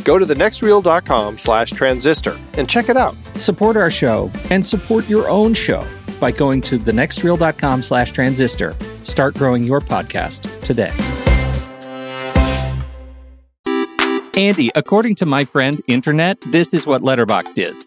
go to thenextreel.com slash transistor and check it out. Support our show and support your own show by going to thenextreel.com slash transistor. Start growing your podcast today. Andy, according to my friend Internet, this is what Letterboxd is.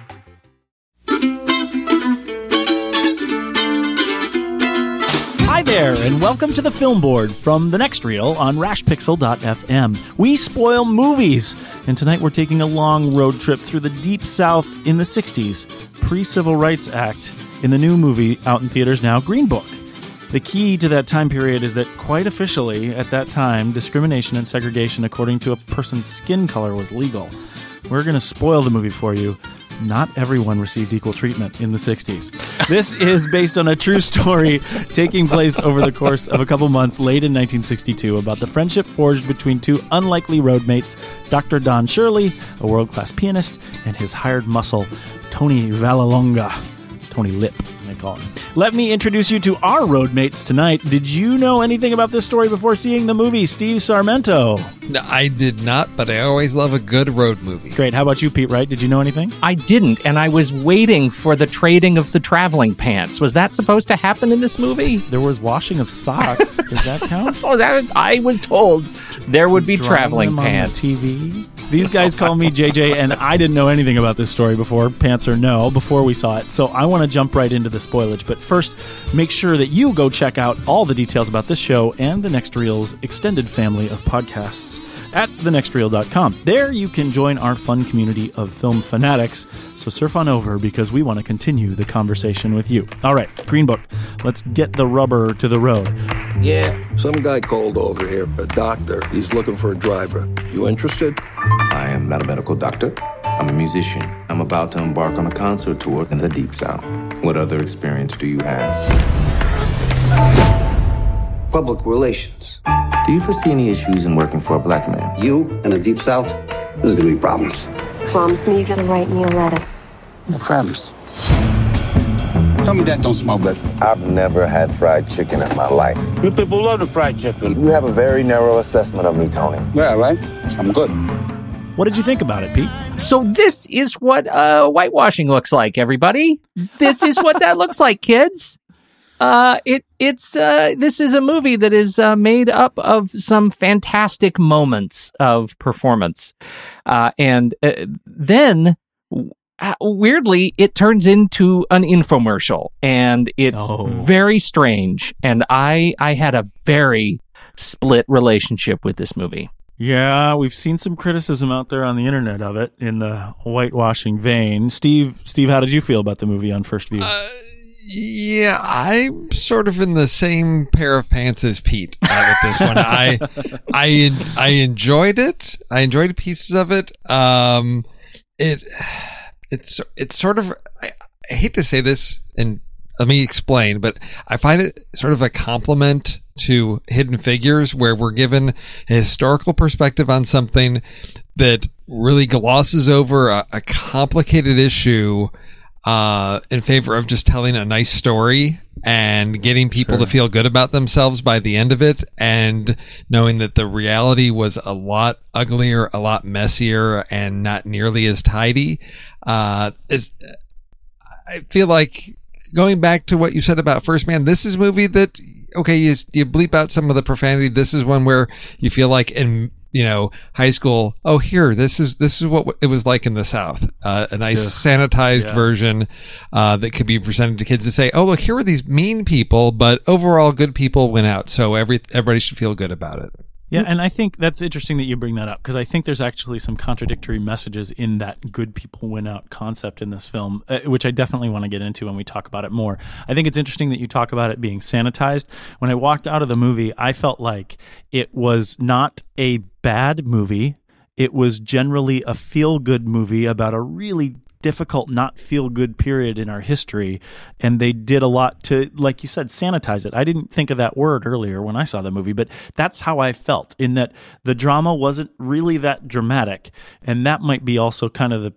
There, and welcome to the Film Board from The Next Reel on rashpixel.fm. We spoil movies, and tonight we're taking a long road trip through the deep south in the 60s, pre Civil Rights Act, in the new movie out in theaters now, Green Book. The key to that time period is that, quite officially, at that time, discrimination and segregation according to a person's skin color was legal. We're going to spoil the movie for you. Not everyone received equal treatment in the 60s. This is based on a true story taking place over the course of a couple months late in 1962 about the friendship forged between two unlikely roadmates, Dr. Don Shirley, a world class pianist, and his hired muscle, Tony Vallelonga. Tony Lip, they. Let me introduce you to our roadmates tonight. Did you know anything about this story before seeing the movie? Steve Sarmento. No, I did not, but I always love a good road movie. Great. How about you, Pete Wright? Did you know anything? I didn't, and I was waiting for the trading of the traveling pants. Was that supposed to happen in this movie? There was washing of socks. Does that count? Oh, that I was told there would be Drawing traveling them on the pants. TV. These guys call me JJ, and I didn't know anything about this story before, pants or no, before we saw it. So I want to jump right into the spoilage. But first, make sure that you go check out all the details about this show and the Next Reel's extended family of podcasts at thenextreel.com. There you can join our fun community of film fanatics. So surf on over because we want to continue the conversation with you. All right, Green Book. Let's get the rubber to the road. Yeah. Some guy called over here, a doctor. He's looking for a driver. You interested? I am not a medical doctor. I'm a musician. I'm about to embark on a concert tour in the Deep South. What other experience do you have? Public relations. Do you foresee any issues in working for a black man? You in the Deep South? There's gonna be problems. Promise me you're gonna write me a letter. No problems. Tell me that don't smell good. I've never had fried chicken in my life. You people love the fried chicken. You have a very narrow assessment of me, Tony. Yeah, right? I'm good. What did you think about it, Pete? So this is what uh, whitewashing looks like, everybody. This is what that looks like, kids. Uh, it it's uh, this is a movie that is uh, made up of some fantastic moments of performance, uh, and uh, then uh, weirdly it turns into an infomercial, and it's Oh. very strange. And I I had a very split relationship with this movie. Yeah, we've seen some criticism out there on the internet of it in the whitewashing vein. Steve, Steve, how did you feel about the movie on first view? Yeah, I'm sort of in the same pair of pants as Pete uh, with this one. I, I, I enjoyed it. I enjoyed pieces of it. Um, it, it's, it's sort of. I, I hate to say this, and let me explain, but I find it sort of a complement to Hidden Figures, where we're given a historical perspective on something that really glosses over a, a complicated issue uh, in favor of just telling a nice story and getting people to feel good about themselves by the end of it and knowing that the reality was a lot uglier, a lot messier, and not nearly as tidy. Uh, is I feel like going back to what you said about First Man, this is a movie that okay, you you bleep out some of the profanity. This is one where you feel like in you know high school. Oh, here, this is this is what it was like in the South. Uh, a nice sanitized Yeah. version uh, that could be presented to kids to say, oh, look, here were these mean people, but overall good people went out, so every everybody should feel good about it. Yeah, and I think that's interesting that you bring that up because I think there's actually some contradictory messages in that good people win out concept in this film, uh, which I definitely want to get into when we talk about it more. I think it's interesting that you talk about it being sanitized. When I walked out of the movie, I felt like it was not a bad movie. It was generally a feel good movie about a really difficult, not feel good period in our history. And they did a lot to, like you said, sanitize it. I didn't think of that word earlier when I saw the movie, but that's how I felt in that the drama wasn't really that dramatic. And that might be also kind of the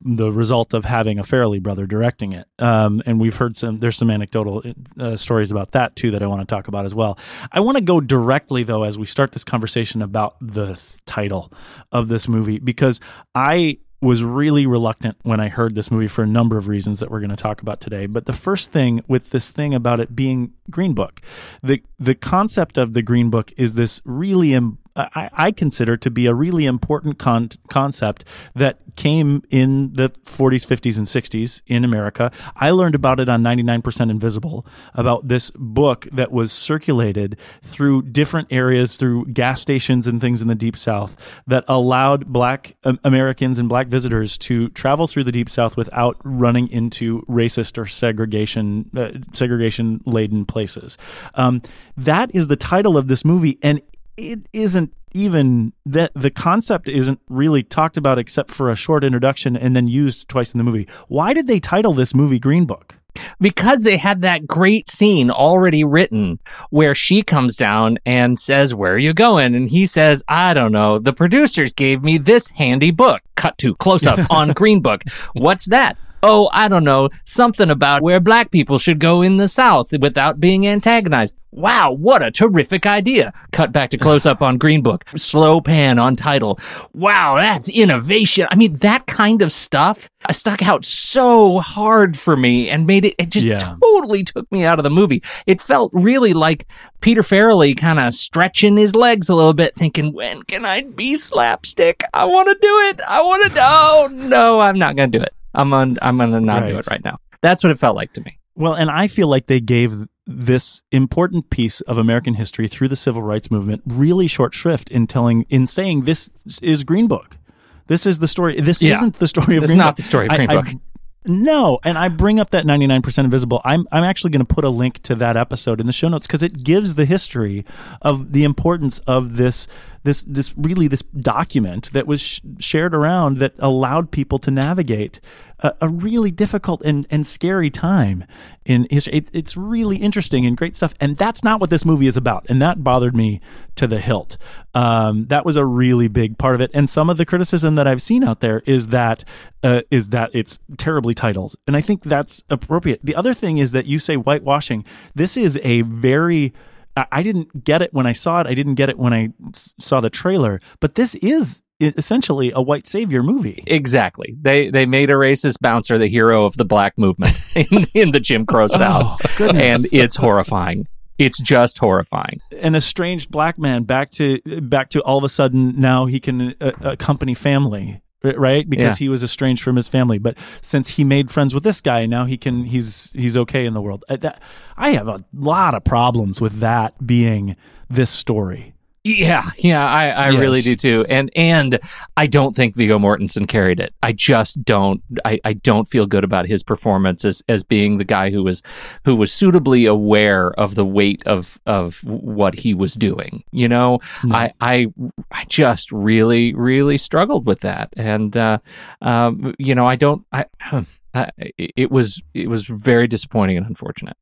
the result of having a Farrelly brother directing it. Um, and we've heard some, there's some anecdotal uh, stories about that too that I want to talk about as well. I want to go directly though, as we start this conversation about the th- title of this movie, because I was really reluctant when I heard this movie for a number of reasons that we're going to talk about today. But the first thing with this thing about it being Green Book, the the concept of the Green Book is this really I, I consider to be a really important con- concept that came in the 40s, 50s, and 60s in America. I learned about it on 99% Invisible, about this book that was circulated through different areas, through gas stations and things in the Deep South, that allowed black um, Americans and black visitors to travel through the Deep South without running into racist or segregation, uh, segregation laden places. Um, that is the title of this movie. And it isn't even that the concept isn't really talked about except for a short introduction and then used twice in the movie. Why did they title this movie Green Book? because they had that great scene already written where she comes down and says, Where are you going? And he says, I don't know. The producers gave me this handy book. Cut to close up on Green Book. What's that? Oh, I don't know. Something about where black people should go in the South without being antagonized. Wow, what a terrific idea. Cut back to close up on Green Book. Slow pan on title. Wow, that's innovation. I mean, that kind of stuff uh, stuck out so hard for me and made it, it just Yeah. totally took me out of the movie. It felt really like Peter Farrelly kind of stretching his legs a little bit, thinking, when can I be slapstick? I want to do it. I want to, no, no, I'm not going to do it. I'm on, I'm going to not do it right now. That's what it felt like to me. Well, and I feel like they gave this important piece of American history through the civil rights movement really short shrift in telling, in saying this is Green Book. This is the story. This Yeah. isn't the story of It's Green not Book. the story of I- Green I- Book. no, and I bring up that 99% invisible. I'm I'm actually going to put a link to that episode in the show notes because it gives the history of the importance of this this this really this document that was sh- shared around that allowed people to navigate a, a really difficult and and scary time in history. It, it's really interesting and great stuff, and that's not what this movie is about, and that bothered me to the hilt. Um, that was a really big part of it, and some of the criticism that I've seen out there is that uh, is that it's terribly titled, and I think that's appropriate. The other thing is that you say whitewashing. This is a very I- didn't get it when I saw it. I didn't get it when I saw the trailer. But this is essentially a white savior movie. Exactly. They they made a racist bouncer the hero of the black movement in, in the Jim Crow South, Oh, goodness. and it's horrifying. It's just horrifying. An estranged black man back to back to all of a sudden now he can uh, accompany family. Right, because Yeah. he was estranged from his family, but since he made friends with this guy, now he can. He's he's okay in the world. Uh, that- I have a lot of problems with that being this story. Yeah, yeah, I, I Yes. really do too. And and I don't think Viggo Mortensen carried it. I just don't I, I don't feel good about his performance as, as being the guy who was who was suitably aware of the weight of of what he was doing. You know? No. I, I I just really, really struggled with that. And uh um you know, I don't I, I it was it was very disappointing and unfortunate.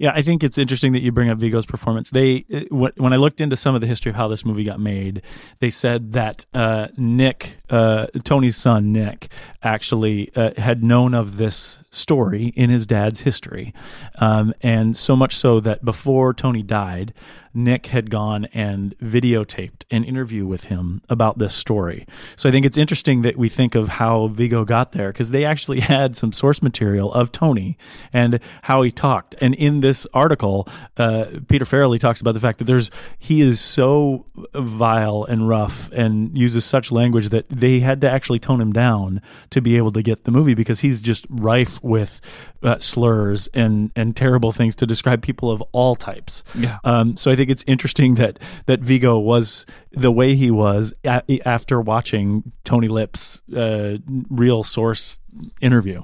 Yeah, I think it's interesting that you bring up Viggo's performance. They, uh, when I looked into some of the history of how this movie got made, they said that uh, Nick, uh, Tony's son Nick, actually uh, had known of this story in his dad's history, um, and so much so that before Tony died, Nick had gone and videotaped an interview with him about this story. So I think it's interesting that we think of how Viggo got there because they actually had some source material of Tony and how he talked. And in this article, uh, Peter Farrelly talks about the fact that there's he is so vile and rough and uses such language that they had to actually tone him down to be able to get the movie because he's just rife with uh, slurs and and terrible things to describe people of all types. Yeah. Um, so I think it's interesting that that Viggo was the way he was a- after watching Tony Lip's uh, real source interview.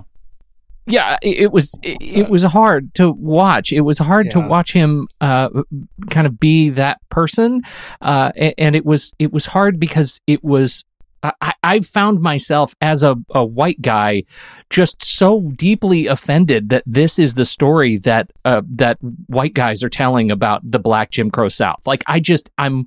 yeah it, it was it, it was hard to watch it was hard to watch him uh kind of be that person uh a- and, it was it was hard because it was I, I found myself as a, a white guy just so deeply offended that this is the story that uh, that white guys are telling about the black Jim Crow South. Like I just I'm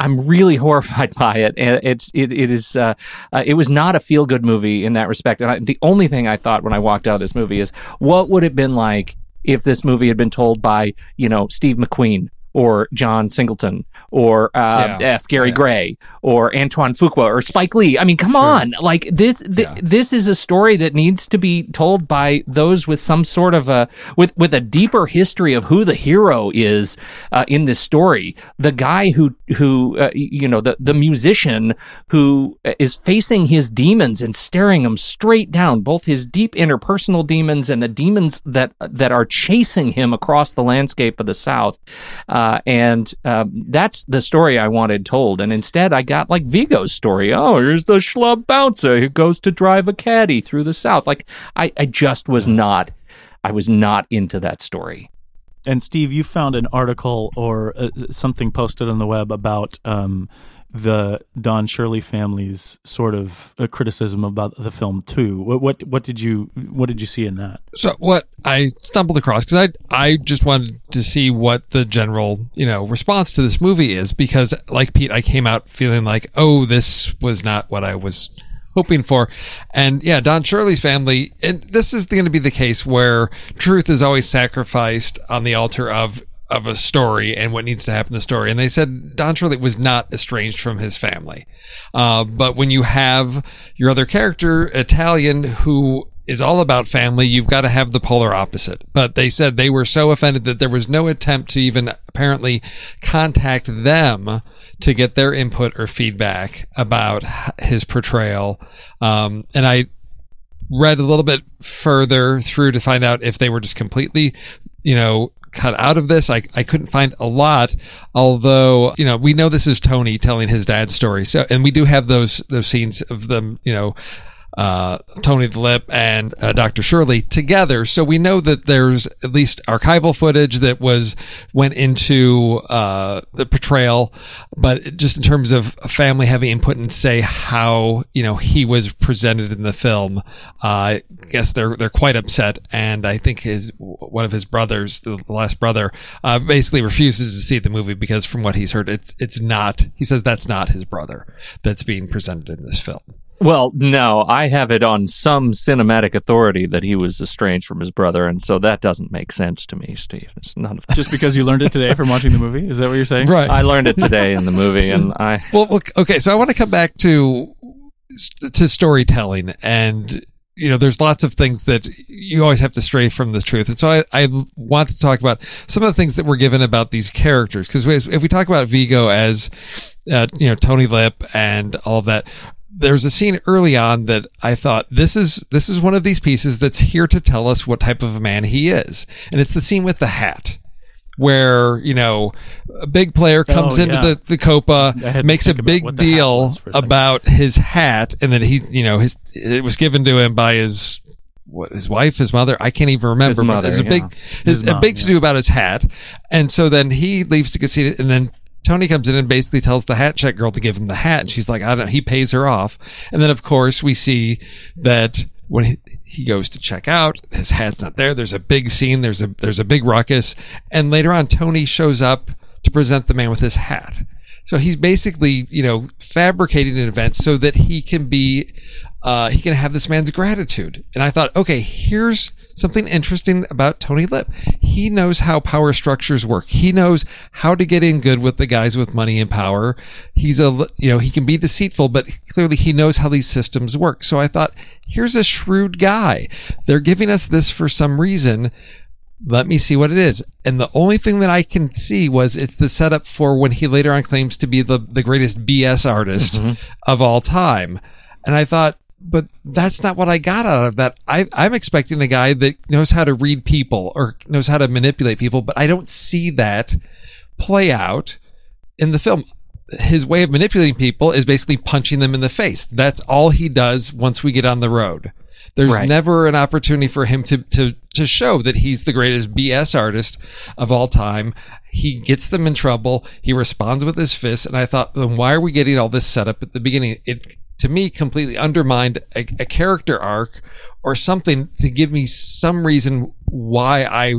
I'm really horrified by it, and it's it it is uh, uh, it was not a feel good movie in that respect. And I, the only thing I thought when I walked out of this movie is, what would it have been like if this movie had been told by you know Steve McQueen or John Singleton or uh, Yeah. F. Gary Yeah. Gray or Antoine Fuqua or Spike Lee? I mean, come on! Like this th- Yeah. this is a story that needs to be told by those with some sort of a with with a deeper history of who the hero is uh, in this story. The guy who who uh, you know the the musician who is facing his demons and staring them straight down, both his deep interpersonal demons and the demons that that are chasing him across the landscape of the South. Uh, and um, that's the story I wanted told. And instead, I got like Viggo's story. Oh, here's the schlub bouncer who goes to drive a caddy through the South. Like I, I just was not. I was not into that story. And Steve, you found an article or uh, something posted on the web about um, the Don Shirley family's sort of uh, criticism about the film too. What, what what did you what did you see in that? So what I stumbled across because I I just wanted to see what the general you know response to this movie is because like Pete I came out feeling like oh this was not what I was hoping for and yeah Don Shirley's family and this is going to be the case where truth is always sacrificed on the altar of of a story and what needs to happen in the story. And they said Don Shirley was not estranged from his family. Uh, but when you have your other character, Italian, who is all about family, you've got to have the polar opposite. But they said they were so offended that there was no attempt to even apparently contact them to get their input or feedback about his portrayal. Um, and I read a little bit further through to find out if they were just completely, you know, cut out of this. I, I couldn't find a lot, although, you know, we know this is Tony telling his dad's story. So, and we do have those, those scenes of them, you know, uh, Tony the Lip and uh, Dr. Shirley together. So we know that there's at least archival footage that was went into uh, the portrayal, but just in terms of family having input and say how you know he was presented in the film, uh, I guess they're they're quite upset, and I think his one of his brothers, the last brother, uh, basically refuses to see the movie because from what he's heard, it's it's not. He says that's not his brother that's being presented in this film. Well, no, I have it on some cinematic authority that he was estranged from his brother, and so that doesn't make sense to me, Steve. It's not. Just because you learned it today from watching the movie? Is that what you're saying? Right. I learned it today in the movie, and I. Well, look, okay, so I want to come back to to storytelling, and you know, there's lots of things that you always have to stray from the truth, and so I, I want to talk about some of the things that we're given about these characters, because if we talk about Viggo as, uh, you know, Tony Lip and all of that. There's a scene early on that I thought this is this is one of these pieces that's here to tell us what type of a man he is, and it's the scene with the hat where you know a big player comes Oh, into yeah. the, the copa I had to makes a think about big what the hat deal a about his hat and then he you know his it was given to him by his what his wife his mother i can't even remember His but mother, there's a big yeah. his, His a mom, big to do about his hat and so then he leaves to go see it and then Tony comes in and basically tells the hat check girl to give him the hat, and she's like, "I don't." He pays her off, and then of course we see that when he, he goes to check out, his hat's not there. There's a big scene. There's a there's a big ruckus, and later on, Tony shows up to present the man with his hat. So he's basically, you know, fabricating an event so that he can be, uh, he can have this man's gratitude. And I thought, okay, here's something interesting about Tony Lip. He knows how power structures work. He knows how to get in good with the guys with money and power. He's a, you know, he can be deceitful, but clearly he knows how these systems work. So I thought, here's a shrewd guy. They're giving us this for some reason let me see what it is. And the only thing that I can see was it's the setup for when he later on claims to be the, the greatest BS artist mm-hmm. of all time. And I thought, but that's not what I got out of that. I, I'm expecting a guy that knows how to read people or knows how to manipulate people, but I don't see that play out in the film. His way of manipulating people is basically punching them in the face. That's all he does once we get on the road. There's Right. never an opportunity for him to, to, to show that he's the greatest BS artist of all time. He gets them in trouble. He responds with his fists. And I thought, then why are we getting all this set up at the beginning? It, to me, completely undermined a, a character arc or something to give me some reason why I,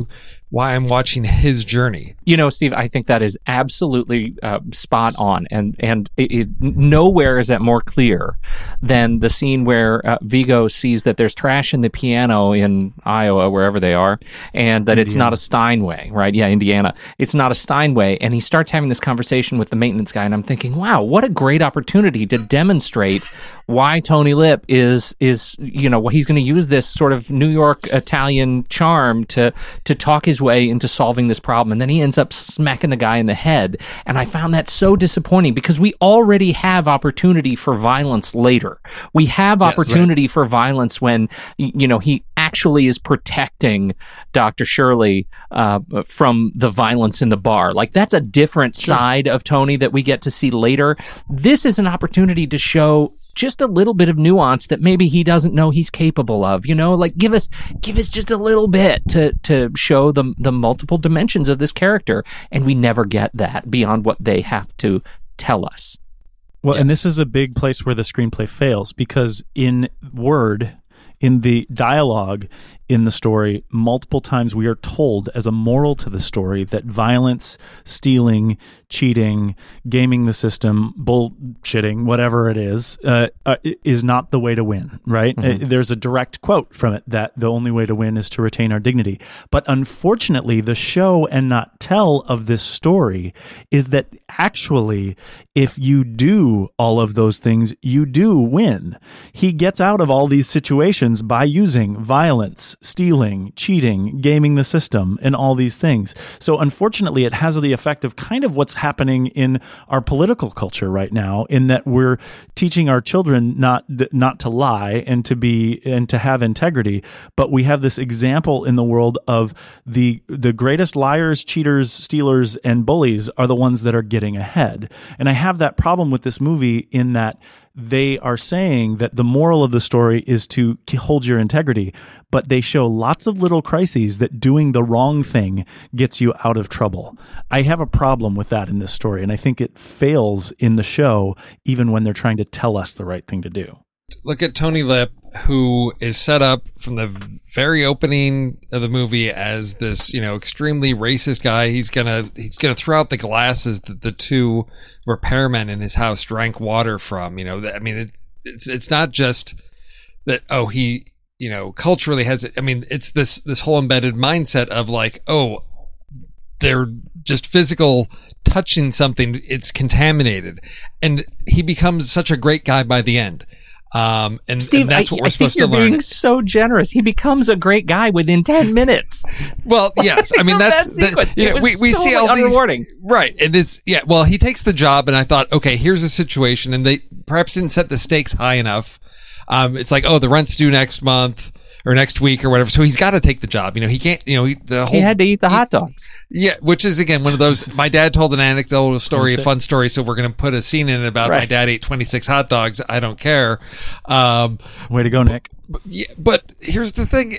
why I'm watching his journey. You know, Steve, I think that is absolutely uh, spot on, and and it, it, nowhere is that more clear than the scene where uh, Viggo sees that there's trash in the piano in Iowa, wherever they are, and that it's not a Steinway, right? Yeah, Indiana. It's not a Steinway, and he starts having this conversation with the maintenance guy, and I'm thinking, wow, what a great opportunity to demonstrate why Tony Lip is is you know he's going to use this sort of New York Italian charm to to talk his way into solving this problem, and then he ends up smacking the guy in the head. And I found that so disappointing because we already have opportunity for violence later. We have opportunity for violence when you know he actually is protecting Dr. Shirley uh, from the violence in the bar. Like that's a different side of Tony that we get to see later. This is an opportunity to show just a little bit of nuance that maybe he doesn't know he's capable of. You know, like give us give us just a little bit to to show the the multiple dimensions of this character, and we never get that beyond what they have to tell us. Well, and this is a big place where the screenplay fails because in word, in the dialogue in the story, multiple times we are told as a moral to the story that violence, stealing, cheating, gaming the system, bullshitting, whatever it is, uh, uh, is not the way to win, right? Uh, there's a direct quote from it that the only way to win is to retain our dignity. But unfortunately, the show and not tell of this story is that actually, if you do all of those things, you do win. He gets out of all these situations by using violence, stealing, cheating, gaming the system, and all these things. So unfortunately, it has the effect of kind of what's happening in our political culture right now, in that we're teaching our children not not to lie and to be and to have integrity, but we have this example in the world of the the greatest liars, cheaters, stealers, and bullies are the ones that are getting ahead. And I have that problem with this movie in that they are saying that the moral of the story is to hold your integrity, but they show lots of little crises that doing the wrong thing gets you out of trouble. I have a problem with that in this story, and I think it fails in the show, even when they're trying to tell us the right thing to do. Look at Tony Lip, who is set up from the very opening of the movie as this, you know, extremely racist guy. He's gonna he's gonna throw out the glasses that the two repairmen in his house drank water from. You know, I mean, it, it's it's not just that oh he you know culturally has I mean it's this this whole embedded mindset of like oh they're just physical touching something it's contaminated and he becomes such a great guy by the end um, and, Steve, and that's I, what we're I supposed to learn. being so generous. He becomes a great guy within ten minutes. Well, yes, I mean That that's that, you know, we we see all these right, and it's yeah. Well, he takes the job, and I thought, okay, here's a situation, and they perhaps didn't set the stakes high enough. Um, it's like, oh, the rent's due next month or next week or whatever, so he's got to take the job. You know, he can't. You know, he, the whole He had to eat the hot dogs. yeah, which is again one of those. My dad told an anecdotal story, a fun story, so we're going to put a scene in it about my dad ate 26 hot dogs. I don't care. Um, Way to go, Nick. yeah, but here's the thing.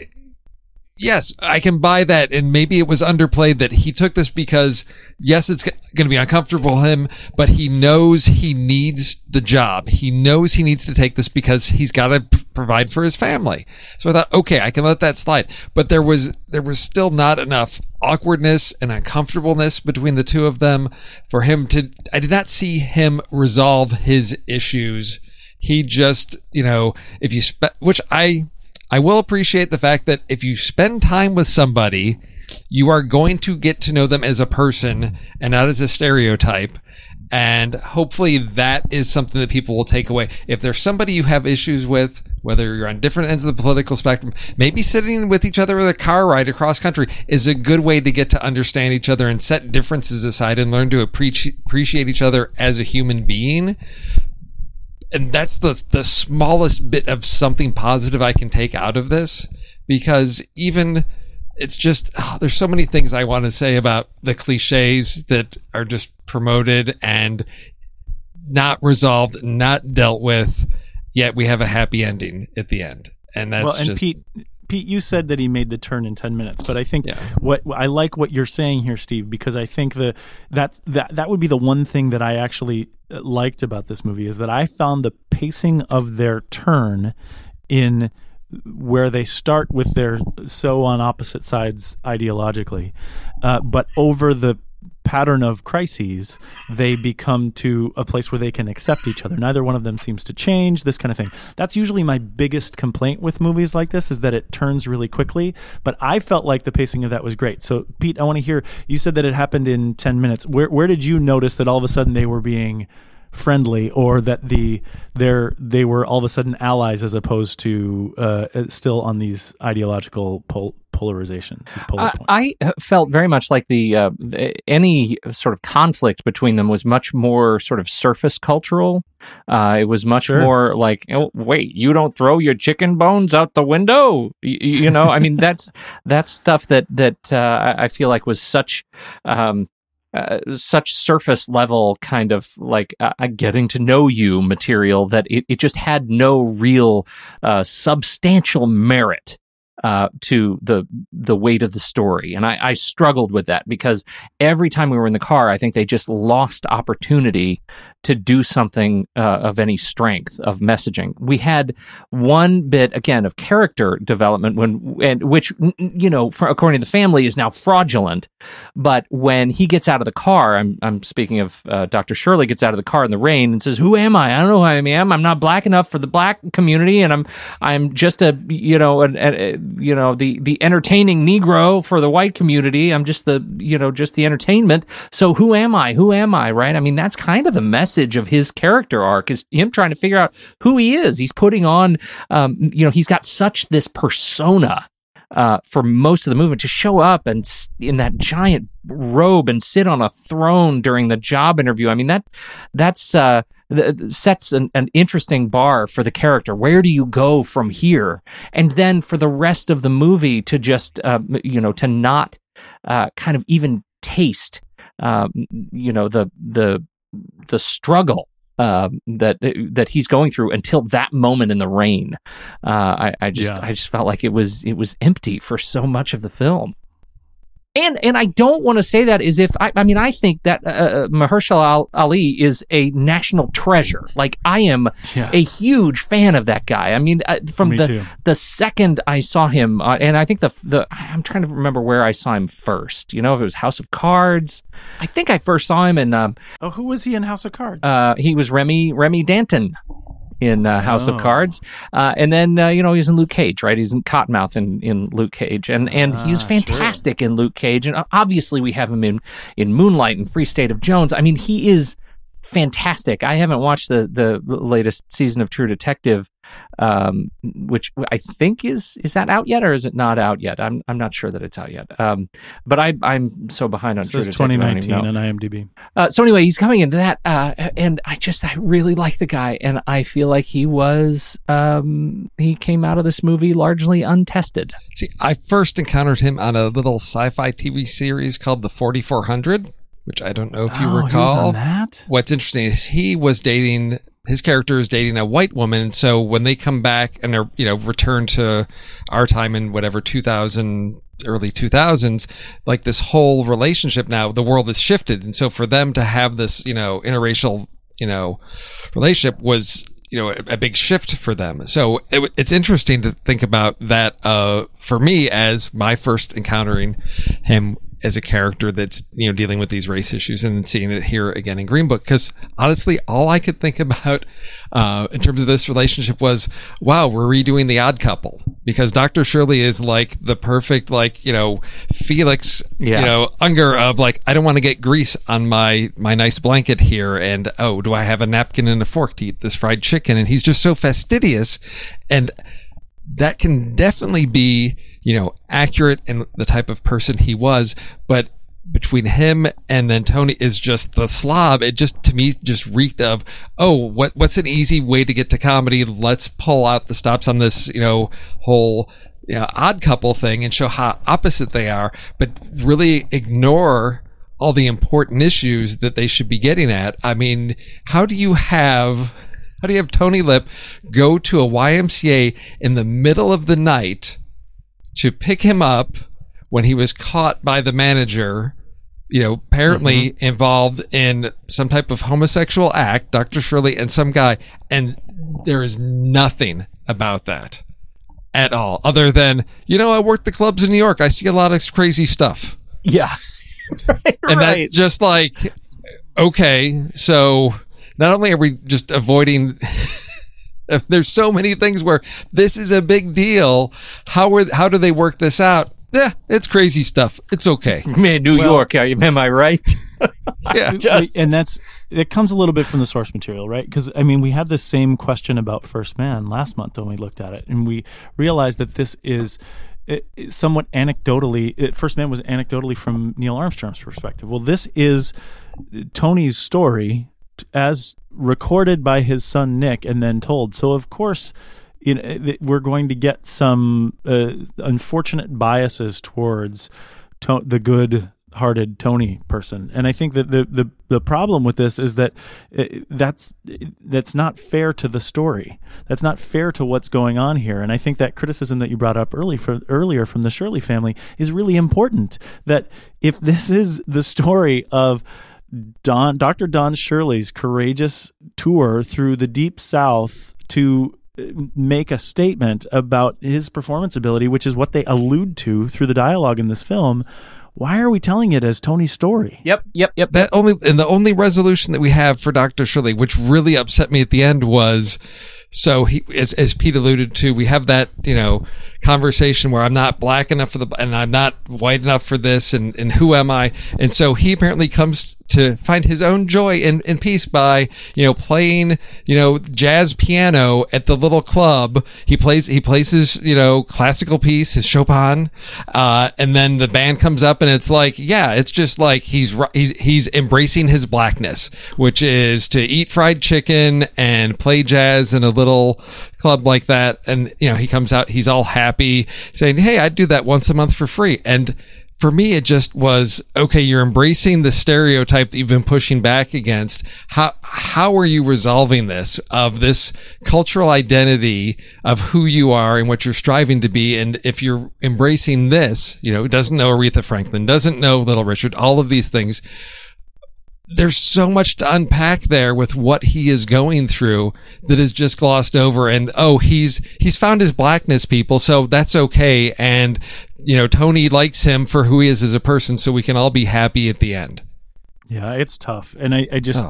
Yes, I can buy that, and maybe it was underplayed that he took this because yes, it's going to be uncomfortable him, but he knows he needs the job. He knows he needs to take this because he's got to p- provide for his family. So I thought, okay, I can let that slide. But there was there was still not enough awkwardness and uncomfortableness between the two of them for him to. I did not see him resolve his issues. He just, you know, if you spe- which I I will appreciate the fact that if you spend time with somebody, you are going to get to know them as a person and not as a stereotype. And hopefully that is something that people will take away. If there's somebody you have issues with, whether you're on different ends of the political spectrum, maybe sitting with each other in a car ride across country is a good way to get to understand each other and set differences aside and learn to appreciate appreciate each other as a human being and that's the the smallest bit of something positive I can take out of this because even it's just ah, there's so many things I want to say about the cliches that are just promoted and not resolved, not dealt with. Yet we have a happy ending at the end, and that's well, and just Pete, Pete, you said that he made the turn in ten minutes, but I think Yeah. what I like what you're saying here, Steve, because I think the that's that that would be the one thing that I actually uh, liked about this movie is that I found the pacing of their turn in where they start with their so on opposite sides ideologically, uh, but over the pattern of crises, they become to a place where they can accept each other. Neither one of them seems to change, this kind of thing. That's usually my biggest complaint with movies like this is that it turns really quickly, but I felt like the pacing of that was great. So Pete, I want to hear you said that it happened in 10 minutes. Where where did you notice that all of a sudden they were being friendly or that the they're they were all of a sudden allies as opposed to uh, still on these ideological pol- polarizations I, felt very much like the, uh, the any sort of conflict between them was much more sort of surface cultural. Uh, it was much Sure. more like, oh, wait, you don't throw your chicken bones out the window. You, you know, I mean, that's that's stuff that that uh, I feel like was such. Um, uh, such surface level kind of like uh, getting to know you material that it, it just had no real uh, substantial merit uh, to the the weight of the story, and I, I struggled with that because every time we were in the car, I think they just lost opportunity to do something uh, of any strength of messaging. We had one bit again of character development when, and which you know, according to the family, is now fraudulent. But when he gets out of the car, I'm I'm speaking of uh, Dr. Shirley gets out of the car in the rain and says, "Who am I? I don't know who I am. I'm not black enough for the black community, and I'm I'm just a you know an, you know the the entertaining Negro for the white community. I'm just the you know just the entertainment. So who am I? Who am I? Right? I mean, that's kind of the message of his character arc is him trying to figure out who he is. He's putting on, um, you know, he's got such this persona uh, for most of the movement to show up and in that giant robe and sit on a throne during the job interview. I mean that that's uh, sets an, an interesting bar for the character. Where do you go from here? And then for the rest of the movie to just uh, you know to not uh, kind of even taste um, you know the the the struggle um, that that he's going through until that moment in the rain. Uh, I, I just Yeah. I just felt like it was it was empty for so much of the film. And and I don't want to say that as if I, I mean I think that uh, uh, Mahershala Ali is a national treasure. Like I am Yeah. a huge fan of that guy. I mean uh, from Me the too. the second I saw him, uh, and I think the the I'm trying to remember where I saw him first. You know, if it was House of Cards, I think I first saw him in. Um, oh who was he in house of cards uh, he was Remy Remy Danton in uh, House Oh. of Cards, uh, and then uh, you know he's in Luke Cage, right? He's in Cottonmouth in, in Luke Cage, and and he was Ah, sure. fantastic in Luke Cage, and uh, obviously we have him in in Moonlight and Free State of Jones. I mean, he is fantastic. I haven't watched the the latest season of True Detective, um, which I think is is that out yet or is it not out yet? I'm I'm not sure that it's out yet. Um, but I I'm so behind on It True says Detective. I don't even 2019 know. on IMDb. Uh, so anyway, he's coming into that, uh, and I just I really like the guy, and I feel like he was um, he came out of this movie largely untested. See, I first encountered him on a little sci-fi TV series called The 4400, which I don't know if you Oh, recall. on that? What's interesting is he was dating his character is dating a white woman, so when they come back and they're you know return to our time in whatever 2000 early 2000s like this whole relationship now the world has shifted and so for them to have this you know interracial you know relationship was you know a, a big shift for them so it, it's interesting to think about that uh for me as my first encountering him as a character that's you know dealing with these race issues and seeing it here again in Green Book because honestly all I could think about uh, in terms of this relationship was wow we're redoing the Odd Couple because Dr. Shirley is like the perfect like you know Felix Yeah. you know Unger of like I don't want to get grease on my my nice blanket here and oh do I have a napkin and a fork to eat this fried chicken and he's just so fastidious and that can definitely be, you know, accurate in the type of person he was, but between him and then Tony is just the slob. It just to me just reeked of, oh, what what's an easy way to get to comedy? Let's pull out the stops on this, you know, whole you know, odd couple thing and show how opposite they are, but really ignore all the important issues that they should be getting at. I mean, how do you have how do you have Tony Lip go to a YMCA in the middle of the night to pick him up when he was caught by the manager, you know, apparently mm-hmm. involved in some type of homosexual act, Dr. Shirley and some guy, and there is nothing about that at all, other than, you know, I work the clubs in New York. I see a lot of crazy stuff. Yeah, right. And that's just like, okay, so not only are we just avoiding there's so many things where this is a big deal. How are how do they work this out? Yeah, it's crazy stuff. It's okay. Man, New York, am I right? Yeah. Just- and that's it comes a little bit from the source material, right? Because I mean, we had the same question about First Man last month when we looked at it, and we realized that this is it, it somewhat anecdotally. It, First Man was anecdotally from Neil Armstrong's perspective. Well, this is Tony's story t- as recorded by his son Nick and then told. So of course. You know, we're going to get some uh, unfortunate biases towards to- the good hearted Tony person. And I think that the, the, the problem with this is that uh, that's, that's not fair to the story. That's not fair to what's going on here. And I think that criticism that you brought up early for, earlier from the Shirley family is really important. That if this is the story of Don, Dr. Don Shirley's courageous tour through the deep south to uh, make a statement about his performance ability, which is what they allude to through the dialogue in this film. Why are we telling it as Tony's story? yep, yep, yep. That only and the only resolution that we have for Dr. Shirley, which really upset me at the end, was so he as as Pete alluded to, we have that, you know, conversation where I'm not black enough for the and I'm not white enough for this and, and who am I? And so he apparently comes to find his own joy and, and peace by, you know, playing, you know, jazz piano at the little club. He plays he plays his, you know, classical piece, his Chopin, uh, and then the band comes up and it's like, yeah, it's just like he's he's he's embracing his blackness, which is to eat fried chicken and play jazz in a little club like that. And you know, he comes out, he's all happy, saying, "Hey, I'd do that once a month for free." And for me, it just was okay. You're embracing the stereotype that you've been pushing back against. How how are you resolving this of this cultural identity of who you are and what you're striving to be? And if you're embracing this, you know, doesn't know Aretha Franklin, doesn't know Little Richard, all of these things. There's so much to unpack there with what he is going through that is just glossed over. And oh, he's he's found his blackness, people, so that's okay. And you know, Tony likes him for who he is as a person, so we can all be happy at the end. Yeah, it's tough, and I, I just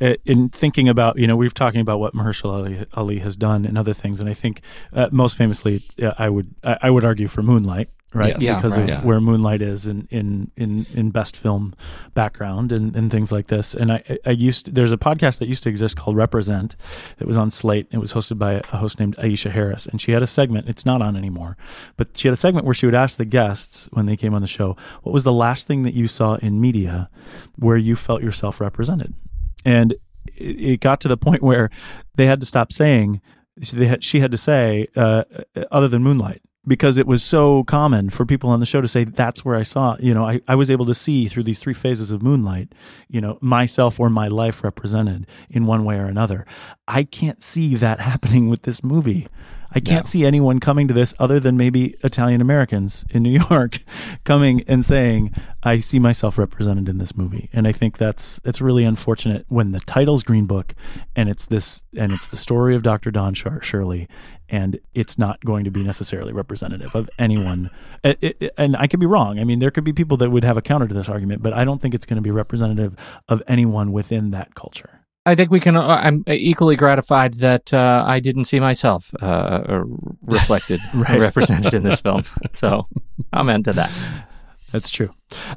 uh, in thinking about you know we've talking about what Mahershala Ali, Ali has done and other things, and I think uh, most famously uh, I would I, I would argue for Moonlight, right? Yes. Yeah, because right. of Yeah. where Moonlight is in in in, in best film background and, and things like this. And I I used there's a podcast that used to exist called Represent. It was on Slate. It was hosted by a host named Aisha Harris, and she had a segment. It's not on anymore, but she had a segment where she would ask the guests when they came on the show, "What was the last thing that you saw in media where you felt yourself represented?" And it, it got to the point where they had to stop saying. They had, she had to say, uh, other than Moonlight, because it was so common for people on the show to say that's where I saw, you know, I, I was able to see through these three phases of Moonlight, you know, myself or my life represented in one way or another. I can't see that happening with this movie. I can't see anyone coming to this other than maybe Italian Americans in New York coming and saying, I see myself represented in this movie. And I think that's it's really unfortunate when the title's Green Book and it's this and it's the story of Dr. Don Shar- Shirley and it's not going to be necessarily representative of anyone. It- it- and I could be wrong. I mean, there could be people that would have a counter to this argument, but I don't think it's going to be representative of anyone within that culture. I think we can. Uh, I'm equally gratified that uh, I didn't see myself uh, uh, reflected, represented in this film. So I'm into that. That's true.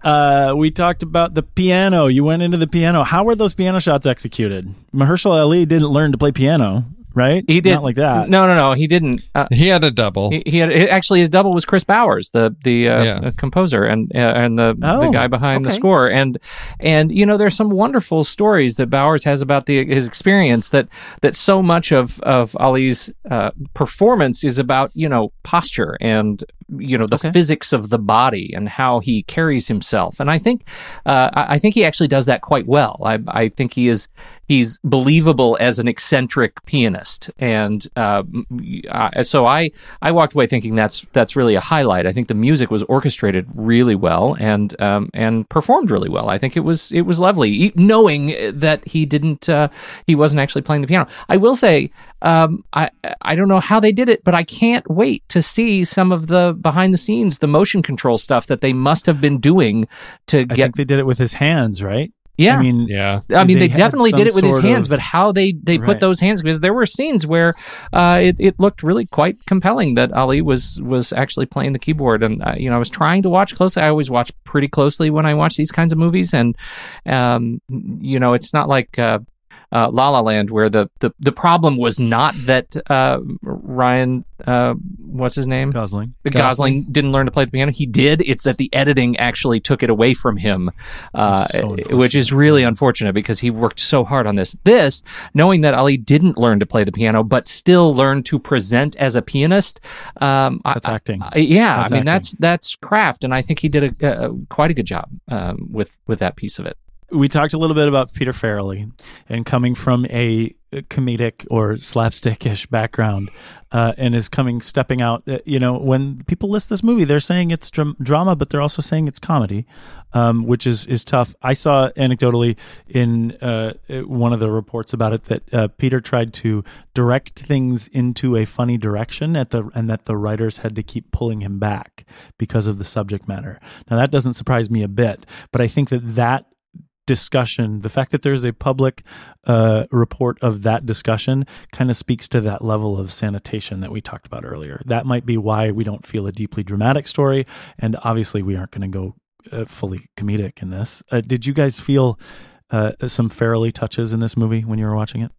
Uh, we talked about the piano. You went into the piano. How were those piano shots executed? Mahershala Ali didn't learn to play piano, right? He did not like that. No, no, no. He didn't. Uh, He had a double. he, he had actually his double was Kris Bowers, the the uh, Yeah. uh, composer and uh, and the the Oh, guy behind the score. And and you know, there's some wonderful stories that Bowers has about the his experience. That that so much of of Ali's uh, performance is about you know posture and you know the Okay. physics of the body and how he carries himself. And I think uh, I I think he actually does that quite well. I I think he is he's believable as an eccentric pianist. And uh, uh, so I I walked away thinking that's that's really a highlight. I think the music was orchestrated really well and um, and performed really well. I think it was it was lovely knowing that he didn't uh, he wasn't actually playing the piano. I will say um, I I don't know how they did it but I can't wait to see some of the behind the scenes the motion control stuff that they must have been doing to I get think they did it with his hands, right? Yeah I mean, yeah. I mean, They they, definitely did it with his hands, of- but how they they Right. put those hands because there were scenes where uh, it it looked really quite compelling that Ali was was actually playing the keyboard, and uh, you know I was trying to watch closely. I always watch pretty closely when I watch these kinds of movies, and um, you know it's not like. Uh, uh, La La Land, where the, the, the problem was not that uh, Ryan, uh, what's his name? Gosling. Gosling. didn't learn to play the piano. He did. It's that the editing actually took it away from him, uh, Which is so which is really unfortunate because he worked so hard on this. This, knowing that Ali didn't learn to play the piano, but still learned to present as a pianist. Um, I- That's acting. I- yeah, That's I mean acting. that's that's craft, and I think he did a, a quite a good job um, with with that piece of it. We talked a little bit about Peter Farrelly and coming from a comedic or slapstickish background, uh, and is coming stepping out. uh, You know, when people list this movie, they're saying it's dram- drama, but they're also saying it's comedy, um, which is is tough. I saw anecdotally in uh, one of the reports about it that uh, Peter tried to direct things into a funny direction at the and that the writers had to keep pulling him back because of the subject matter. Now that doesn't surprise me a bit, but I think that that discussion, the fact that there's a public uh, report of that discussion kind of speaks to that level of sanitation that we talked about earlier. That might be why we don't feel a deeply dramatic story. And obviously, we aren't going to go uh, fully comedic in this. Uh, did you guys feel uh, some Farrelly touches in this movie when you were watching it?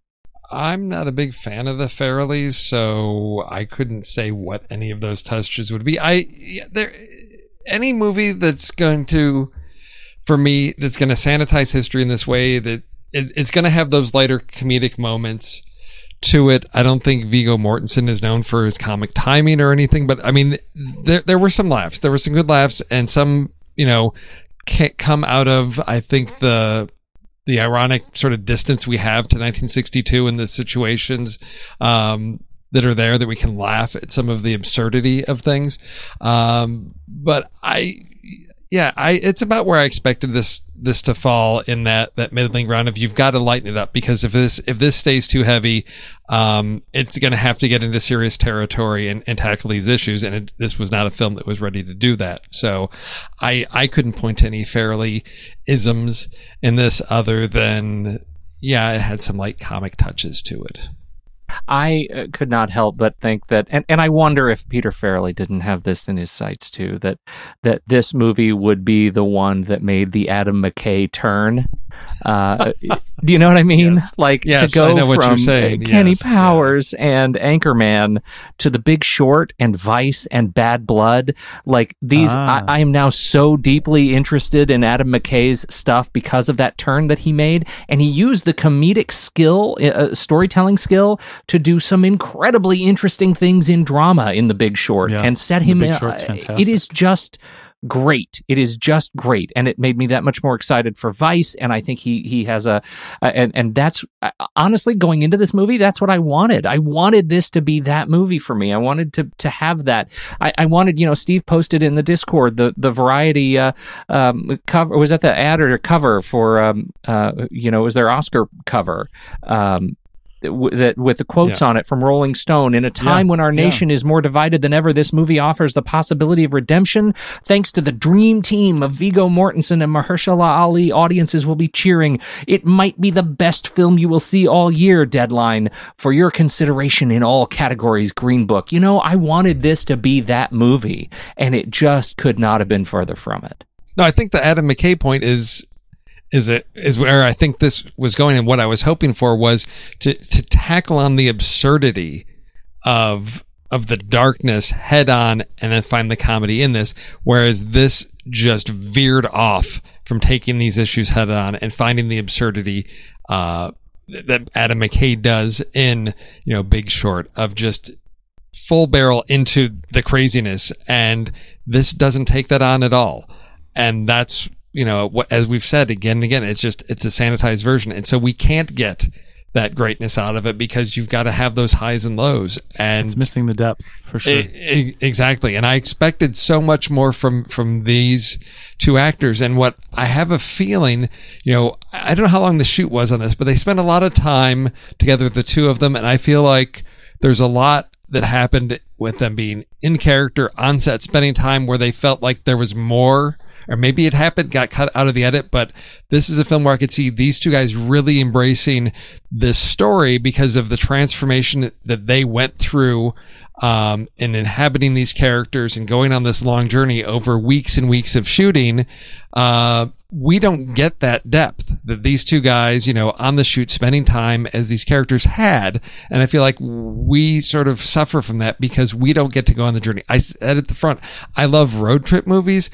I'm not a big fan of the Farrellys, so I couldn't say what any of those touches would be. I yeah, there any movie that's going to for me that's going to sanitize history in this way that it, it's going to have those lighter comedic moments to it. I don't think Viggo Mortensen is known for his comic timing or anything, but I mean there there were some laughs. There were some good laughs and some, you know, can't come out of I think the the ironic sort of distance we have to 1962 and the situations um, that are there that we can laugh at some of the absurdity of things. Um, but I, yeah, I it's about where I expected this this to fall in that that middling ground. If you've got to lighten it up because if this if this stays too heavy, um, it's going to have to get into serious territory and, and tackle these issues. And it, this was not a film that was ready to do that. So, I I couldn't point to any Farrelly isms in this other than yeah, it had some light comic touches to it. I uh, could not help but think that, and, and I wonder if Peter Farrelly didn't have this in his sights too, that that this movie would be the one that made the Adam McKay turn. Uh, do you know what I mean? Yes. Like Yes, to go know what you're from uh, Kenny Yes, yeah. Powers and Anchorman to The Big Short and Vice and Bad Blood. Like these, Ah. I, I am now so deeply interested in Adam McKay's stuff because of that turn that he made, and he used the comedic skill, uh, storytelling skill, to do some incredibly interesting things in drama in The Big Short, Yeah. and set The him. Big uh, Short's it fantastic. is just great. It is just great, and it made me that much more excited for Vice. And I think he he has a, uh, and and that's honestly going into this movie. That's what I wanted. I wanted this to be that movie for me. I wanted to to have that. I, I wanted, you know, Steve posted in the Discord the the Variety uh, um, cover. Was that the ad or cover for um uh you know was their Oscar cover um w- that with the quotes on it from Rolling Stone. In a time when our yeah. nation is more divided than ever, this movie offers the possibility of redemption. Thanks to the dream team of Viggo Mortensen and Mahershala Ali, audiences will be cheering. It might be the best film you will see all year. Deadline for your consideration in all categories. Green Book. You know, I wanted this to be that movie, and it just could not have been further from it. No, I think the Adam McKay point is is it is where I think this was going, and what I was hoping for was to to tackle on the absurdity of of the darkness head on, and then find the comedy in this. Whereas this just veered off from taking these issues head on and finding the absurdity. Uh, that Adam McKay does in you know Big Short of just full barrel into the craziness and this doesn't take that on at all and that's you know what as we've said again and again it's just it's a sanitized version and so we can't get that greatness out of it because you've got to have those highs and lows and It's missing the depth for sure. E- e- exactly. And I expected so much more from from these two actors. And what I have a feeling, you know, I don't know how long the shoot was on this, but they spent a lot of time together, the two of them, and I feel like there's a lot that happened with them being in character on set, spending time where they felt like there was more. Or maybe it happened, got cut out of the edit, but this is a film where I could see these two guys really embracing this story because of the transformation that they went through um, in inhabiting these characters and going on this long journey over weeks and weeks of shooting. Uh, we don't get that depth that these two guys, you know, on the shoot, spending time as these characters had. And I feel like we sort of suffer from that because we don't get to go on the journey. I said at the front, I love road trip movies.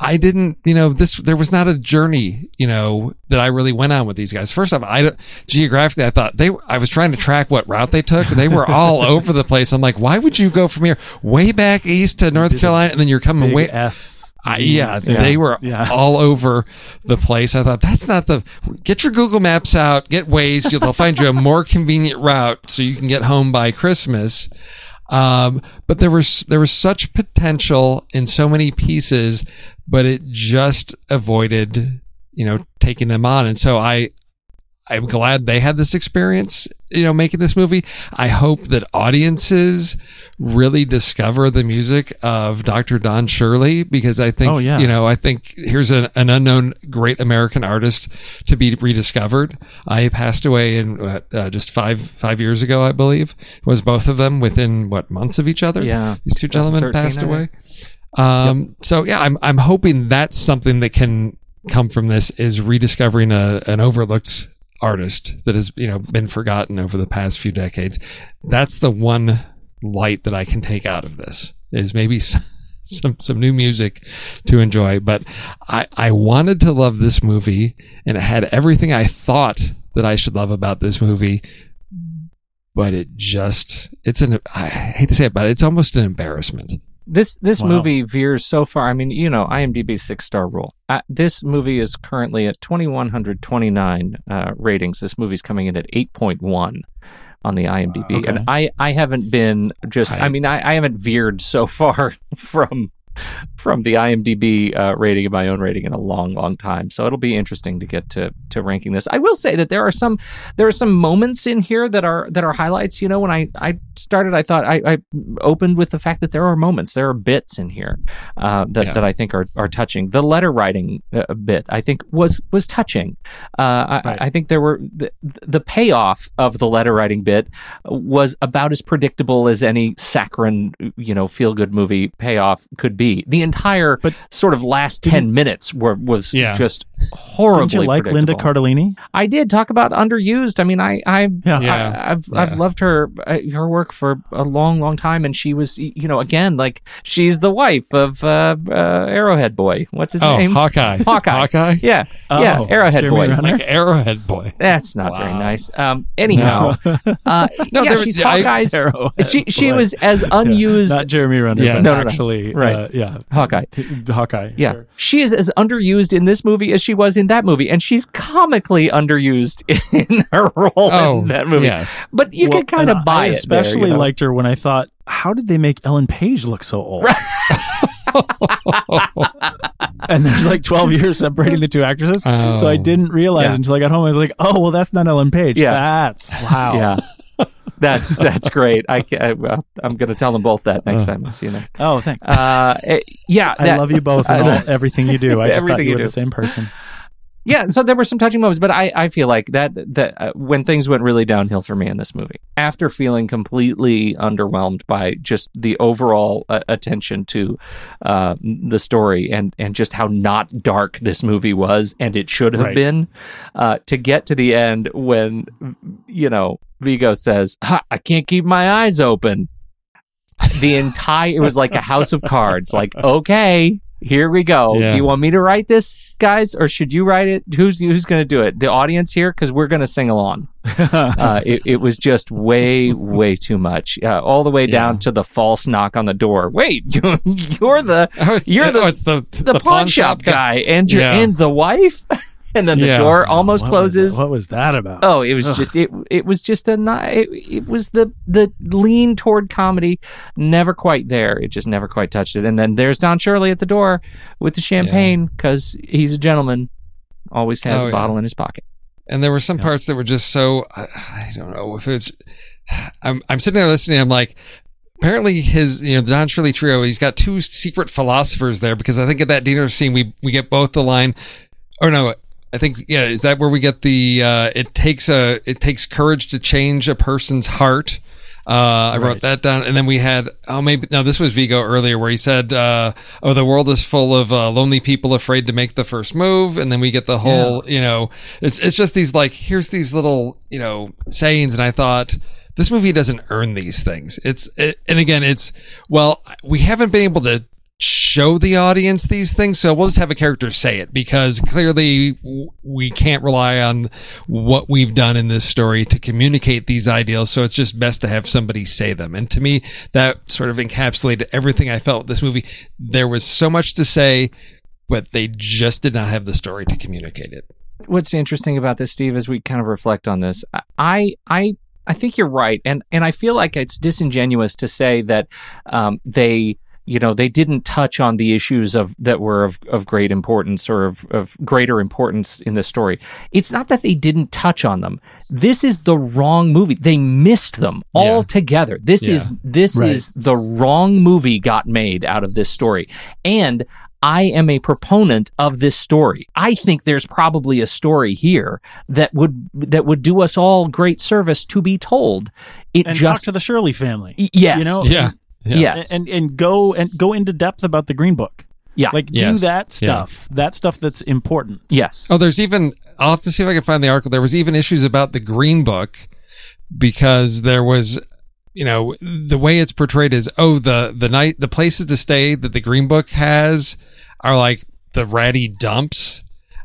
I didn't, you know, this, there was not a journey, you know, that I really went on with these guys. First off, I, don't- geographically, I thought they, I was trying to track what route they took. They were all over the place. I'm like, why would you go from here way back east to North Carolina and then you're coming way, S. I, yeah, they were Yeah. all over the place. I thought that's not the. Get your Google Maps out. Get Waze. They'll find you a more convenient route so you can get home by Christmas. Um, but there was there was such potential in so many pieces, but it just avoided you know taking them on. And so I I'm glad they had this experience, you know, making this movie. I hope that audiences really discover the music of Dr. Don Shirley because I think, Oh, yeah. you know, I think here's an, an unknown great American artist to be rediscovered. I passed away in uh, just five five years ago, I believe. Was both of them within what months of each other? Yeah. these two gentlemen 2013, passed away. Um, so yeah, I'm I'm hoping that's something that can come from this is rediscovering a an overlooked artist that has you know been forgotten over the past few decades. That's the one light that I can take out of this is maybe s- some some new music to enjoy. But I I wanted to love this movie, and it had everything I thought that I should love about this movie. But it just it's an I hate to say it, but it's almost an embarrassment. This this Wow. movie veers so far. I mean, you know, IMDb six star rule. Uh, this movie is currently at twenty one hundred twenty nine uh, ratings. This movie's coming in at eight point one on the IMDb, Okay. and I I haven't been just. I, I- mean, I, I haven't veered so far from from the IMDb uh, rating and my own rating in a long, long time. So it'll be interesting to get to to ranking this. I will say that there are some there are some moments in here that are that are highlights. You know, when I I started, I thought I, I opened with the fact that there are moments, there are bits in here uh, that Yeah. that I think are are touching. The letter writing uh, bit I think was was touching. Uh, I, Right. I think there were the, the payoff of the letter writing bit was about as predictable as any saccharine, you know, feel good movie payoff could be. The entire But sort of last ten minutes were was Yeah. just horribly. Didn't you like Linda. Cardellini? I did talk about underused. I mean, I I, Yeah. Yeah. I I've Yeah. I've loved her uh, her work for a long long time, and she was you know again like she's the wife of uh, uh, Arrowhead Boy. What's his Oh, name? Hawkeye. Hawkeye. Hawkeye. Yeah, Oh, yeah, Arrowhead Jeremy Boy. Renner? Like Arrowhead boy. That's not very nice. Um, anyhow, uh, No, yeah, there she's I- Hawkeye's. Arrowhead she she Boy. was as Yeah, unused. not Jeremy Renner, Yeah. No, no, no. actually, Right. Yeah, Hawkeye. Hawkeye. Yeah, sure. she is as underused in this movie as she was in that movie, and she's comically underused in her role Oh, in that movie. yes. But you Well, can kind of buy I it. there, especially you know? liked her when I thought, how did they make Ellen Page look so old? and there's like 12 years separating the two actresses. So I Oh. didn't realize Yeah. until I got home. I was like, oh, well, that's not Ellen Page. Yeah. That's wow. Yeah, that's that's great. I, ca- I well, I'm going to tell them both that next time I see them. Oh, thanks. Uh, eh, yeah, I love you both and all, everything you do. I just thought Everything you you were do. the same person. Yeah so there were some touching moments but i, I feel like that that uh, when things went really downhill for me in this movie after feeling completely underwhelmed by just the overall uh, attention to uh, the story and and just how not dark this movie was and it should have Right. been uh, to get to the end when you know Viggo says i can't keep my eyes open the entire it was like a house of cards like okay here we go. Yeah. do you want me to write this guys or should you write it? Who's who's going to do it? The audience here? Because we're going to sing along. Uh, it, it was just way way too much. Uh, all the way down Yeah. to the false knock on the door. Wait you, you're the Oh, it's, You're the- oh, it's the the, pawn, shop guy and your Yeah. and the wife and then the Yeah. door almost What closes that- what was that about? Oh, it was just it. It was just a ni- it, it was the the lean toward comedy, never quite there. It just never quite touched it. And then there's Don Shirley at the door with the champagne because he's a gentleman, always has Oh, a yeah. bottle in his pocket. and there were some Yeah. parts that were just so I, I don't know if it's I'm I'm sitting there listening I'm like apparently his you know the Don Shirley trio he's got two secret philosophers there because I think at that dinner scene we we get both the line or no I think yeah is that where we get the uh it takes a it takes courage to change a person's heart? Uh, I wrote that down, and then we had oh maybe no this was Viggo earlier where he said uh, oh the world is full of uh, lonely people afraid to make the first move, and then we get the whole you know it's it's just these like here's these little you know sayings, and I thought this movie doesn't earn these things. It's it, and again it's well we haven't been able to show the audience these things. So we'll just have a character say it because clearly we can't rely on what we've done in this story to communicate these ideals. So it's just best to have somebody say them. And to me that sort of encapsulated everything i felt this movie. There was so much to say but they just did not have the story to communicate it. What's interesting about this, Steve, as we kind of reflect on this, I I I think you're right, and and I feel like it's disingenuous to say that um, they you know they didn't touch on the issues of that were of, of great importance or of, of greater importance in the story it's not that they didn't touch on them this is the wrong movie they missed them altogether this Yeah. is this Right. is the wrong movie got made out of this story and I am a proponent of this story. I think there's probably a story here that would that would do us all great service to be told. It and talk just to the Shirley family. Yes. You know, yeah yeah yes, and and go and go into depth about the Green Book. yeah, Like Yes. do that stuff. That stuff that's important. yes. Oh, there's even. I'll have to see if I can find the article. There was even issues about the Green Book because there was, you know, the way it's portrayed is oh the the night the places to stay that the Green Book has are like the ratty dumps,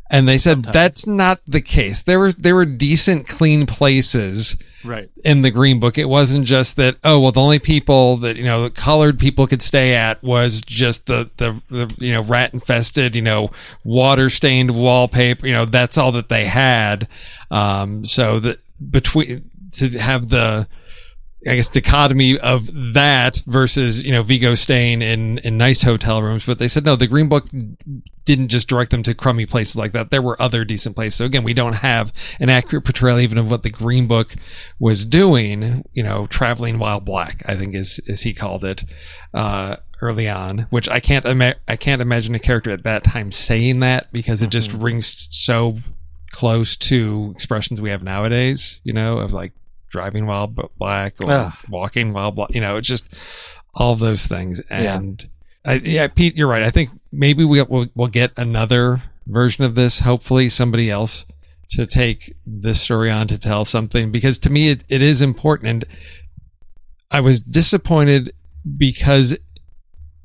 and they said Sometimes. that's not the case. There were there were decent, clean places Right. in the green book it wasn't just that oh well the only people that you know the colored people could stay at was just the the, the you know rat infested you know water stained wallpaper you know that's all that they had um so that between to have the I guess dichotomy of that versus you know Viggo staying in in nice hotel rooms, but they said no. The Green Book didn't just direct them to crummy places like that. There were other decent places. So again, we don't have an accurate portrayal even of what the Green Book was doing. You know, traveling while black, I think is as he called it uh, early on. Which I can't ima- I can't imagine a character at that time saying that because it just rings so close to expressions we have nowadays. You know, of like driving while black or Ugh. walking while black. You know, it's just all those things and. I, yeah, Pete, you're right. I think maybe we'll, we'll we'll get another version of this. Hopefully, somebody else to take this story on to tell something because to me it, it is important. And I was disappointed because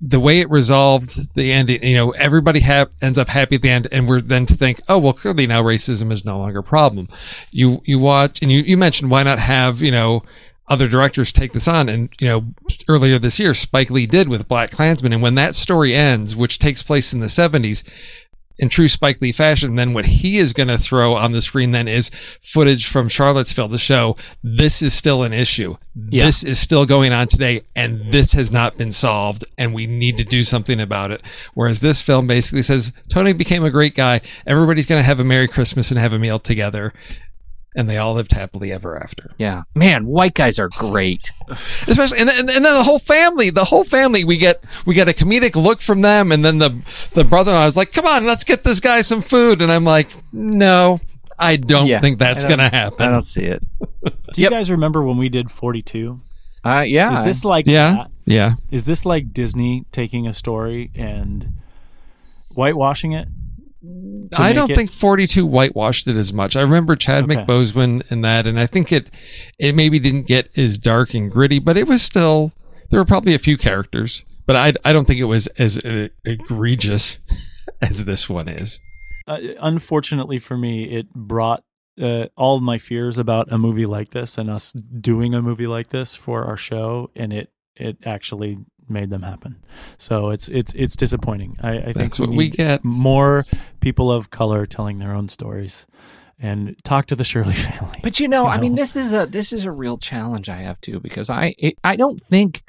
the way it resolved the ending, you know, everybody ha- ends up happy at the end, and we're then to think, oh well, clearly now racism is no longer a problem. You you watch and you you mentioned why not have you know other directors take this on. And, you know, earlier this year, Spike Lee did with Black Klansman. And when that story ends, which takes place in the 70s, in true Spike Lee fashion, then what he is going to throw on the screen then is footage from Charlottesville to show this is still an issue. Yeah. This is still going on today, and this has not been solved, and we need to do something about it. Whereas this film basically says Tony became a great guy. Everybody's going to have a Merry Christmas and have a meal together. And they all lived happily ever after Yeah. Man, white guys are great. especially and, and, and then the whole family the whole family we get we get a comedic look from them and then the the brother I was like come on let's get this guy some food and I'm like no I don't Yeah, think that's don't- gonna happen I don't see it. Do you guys remember when we did 42? Uh, yeah. Is this like yeah that? yeah Is this like Disney taking a story and whitewashing it? I don't it- think 42 whitewashed it as much I remember Chad Okay. McBoseman in that and I think it it maybe didn't get as dark and gritty but it was still there were probably a few characters but I I don't think it was as uh, egregious as this one is uh, unfortunately for me, it brought uh, all of my fears about a movie like this and us doing a movie like this for our show, and it it actually made them happen. So it's it's it's disappointing. I, I think That's what we need get. more people of color telling their own stories, and talk to the Shirley family. But you know, I mean, this is a this is a real challenge I have too because I it, I don't think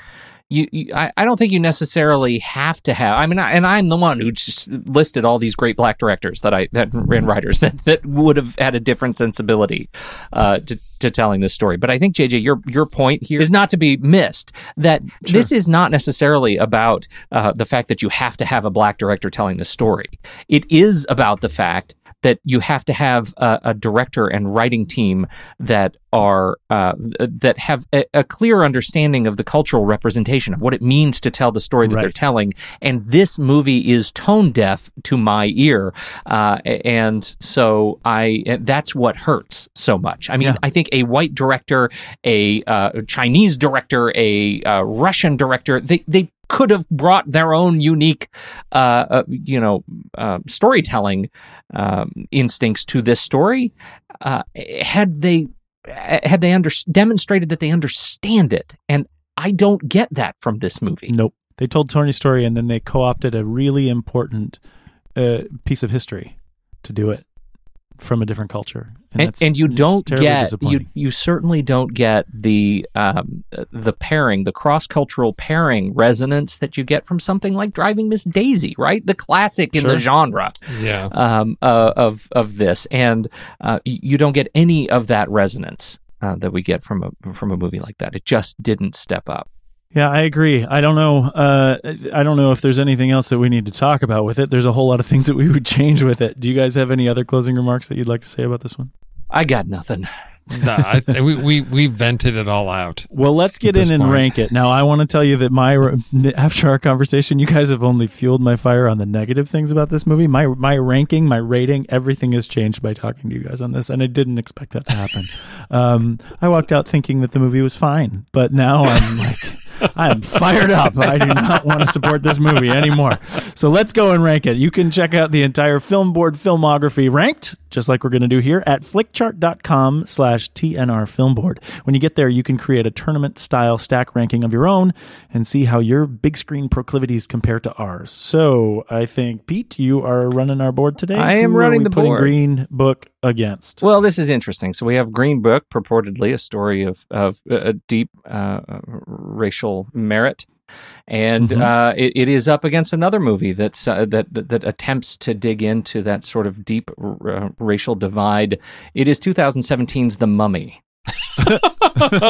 you, you I, I don't think you necessarily have to have. I mean, I, and I'm the one who just listed all these great black directors that I that and writers that that would have had a different sensibility uh, to to telling this story. But I think JJ, your your point here is not to be missed. That this is not necessarily about uh, the fact that you have to have a black director telling the story. It is about the fact that you have to have a, a director and writing team that are uh, that have a, a clear understanding of the cultural representation of what it means to tell the story that they're telling. And this movie is tone deaf to my ear, uh, and so I that's what hurts so much. I mean, Yeah. I think a white director, a uh, Chinese director, a uh, Russian director, they they could have brought their own unique, uh, uh, you know, uh, storytelling um, instincts to this story. Uh, had they had they under, demonstrated that they understand it, and I don't get that from this movie. Nope. They told Tony's story and then they co opted a really important uh, piece of history to do it from a different culture. and, that's- and you don't get you you certainly don't get the um, the pairing the cross cultural pairing resonance that you get from something like Driving Miss Daisy right? The classic in the genre yeah. um, uh, of of this. And uh, you don't get any of that resonance uh, that we get from a from a movie like that. It just didn't step up Yeah, I agree. I don't know. Uh, I don't know if there's anything else that we need to talk about with it. There's a whole lot of things that we would change with it. Do you guys have any other closing remarks that you'd like to say about this one? I got nothing Nah, I, we, we we vented it all out Well, let's get in and point. rank it. Now, I want to tell you that my after our conversation, you guys have only fueled my fire on the negative things about this movie. My my ranking, my rating, everything has changed by talking to you guys on this, and I didn't expect that to happen. um, I walked out thinking that the movie was fine, but now I'm like. I'm fired up. I do not want to support this movie anymore. So let's go and rank it. You can check out the entire Film Board filmography ranked, just like we're going to do here, at flickchart.com slash TNR Film Board. When you get there, you can create a tournament-style stack ranking of your own and see how your big screen proclivities compare to ours. So I think, Pete, you are running our board today. I am Who running we the putting board. Green Book against. Well, this is interesting. So we have Green Book, purportedly a story of of uh, deep uh, racial merit, and Mhm. uh, it, it is up against another movie that's uh, that that attempts to dig into that sort of deep uh, racial divide. It is 2017's The Mummy.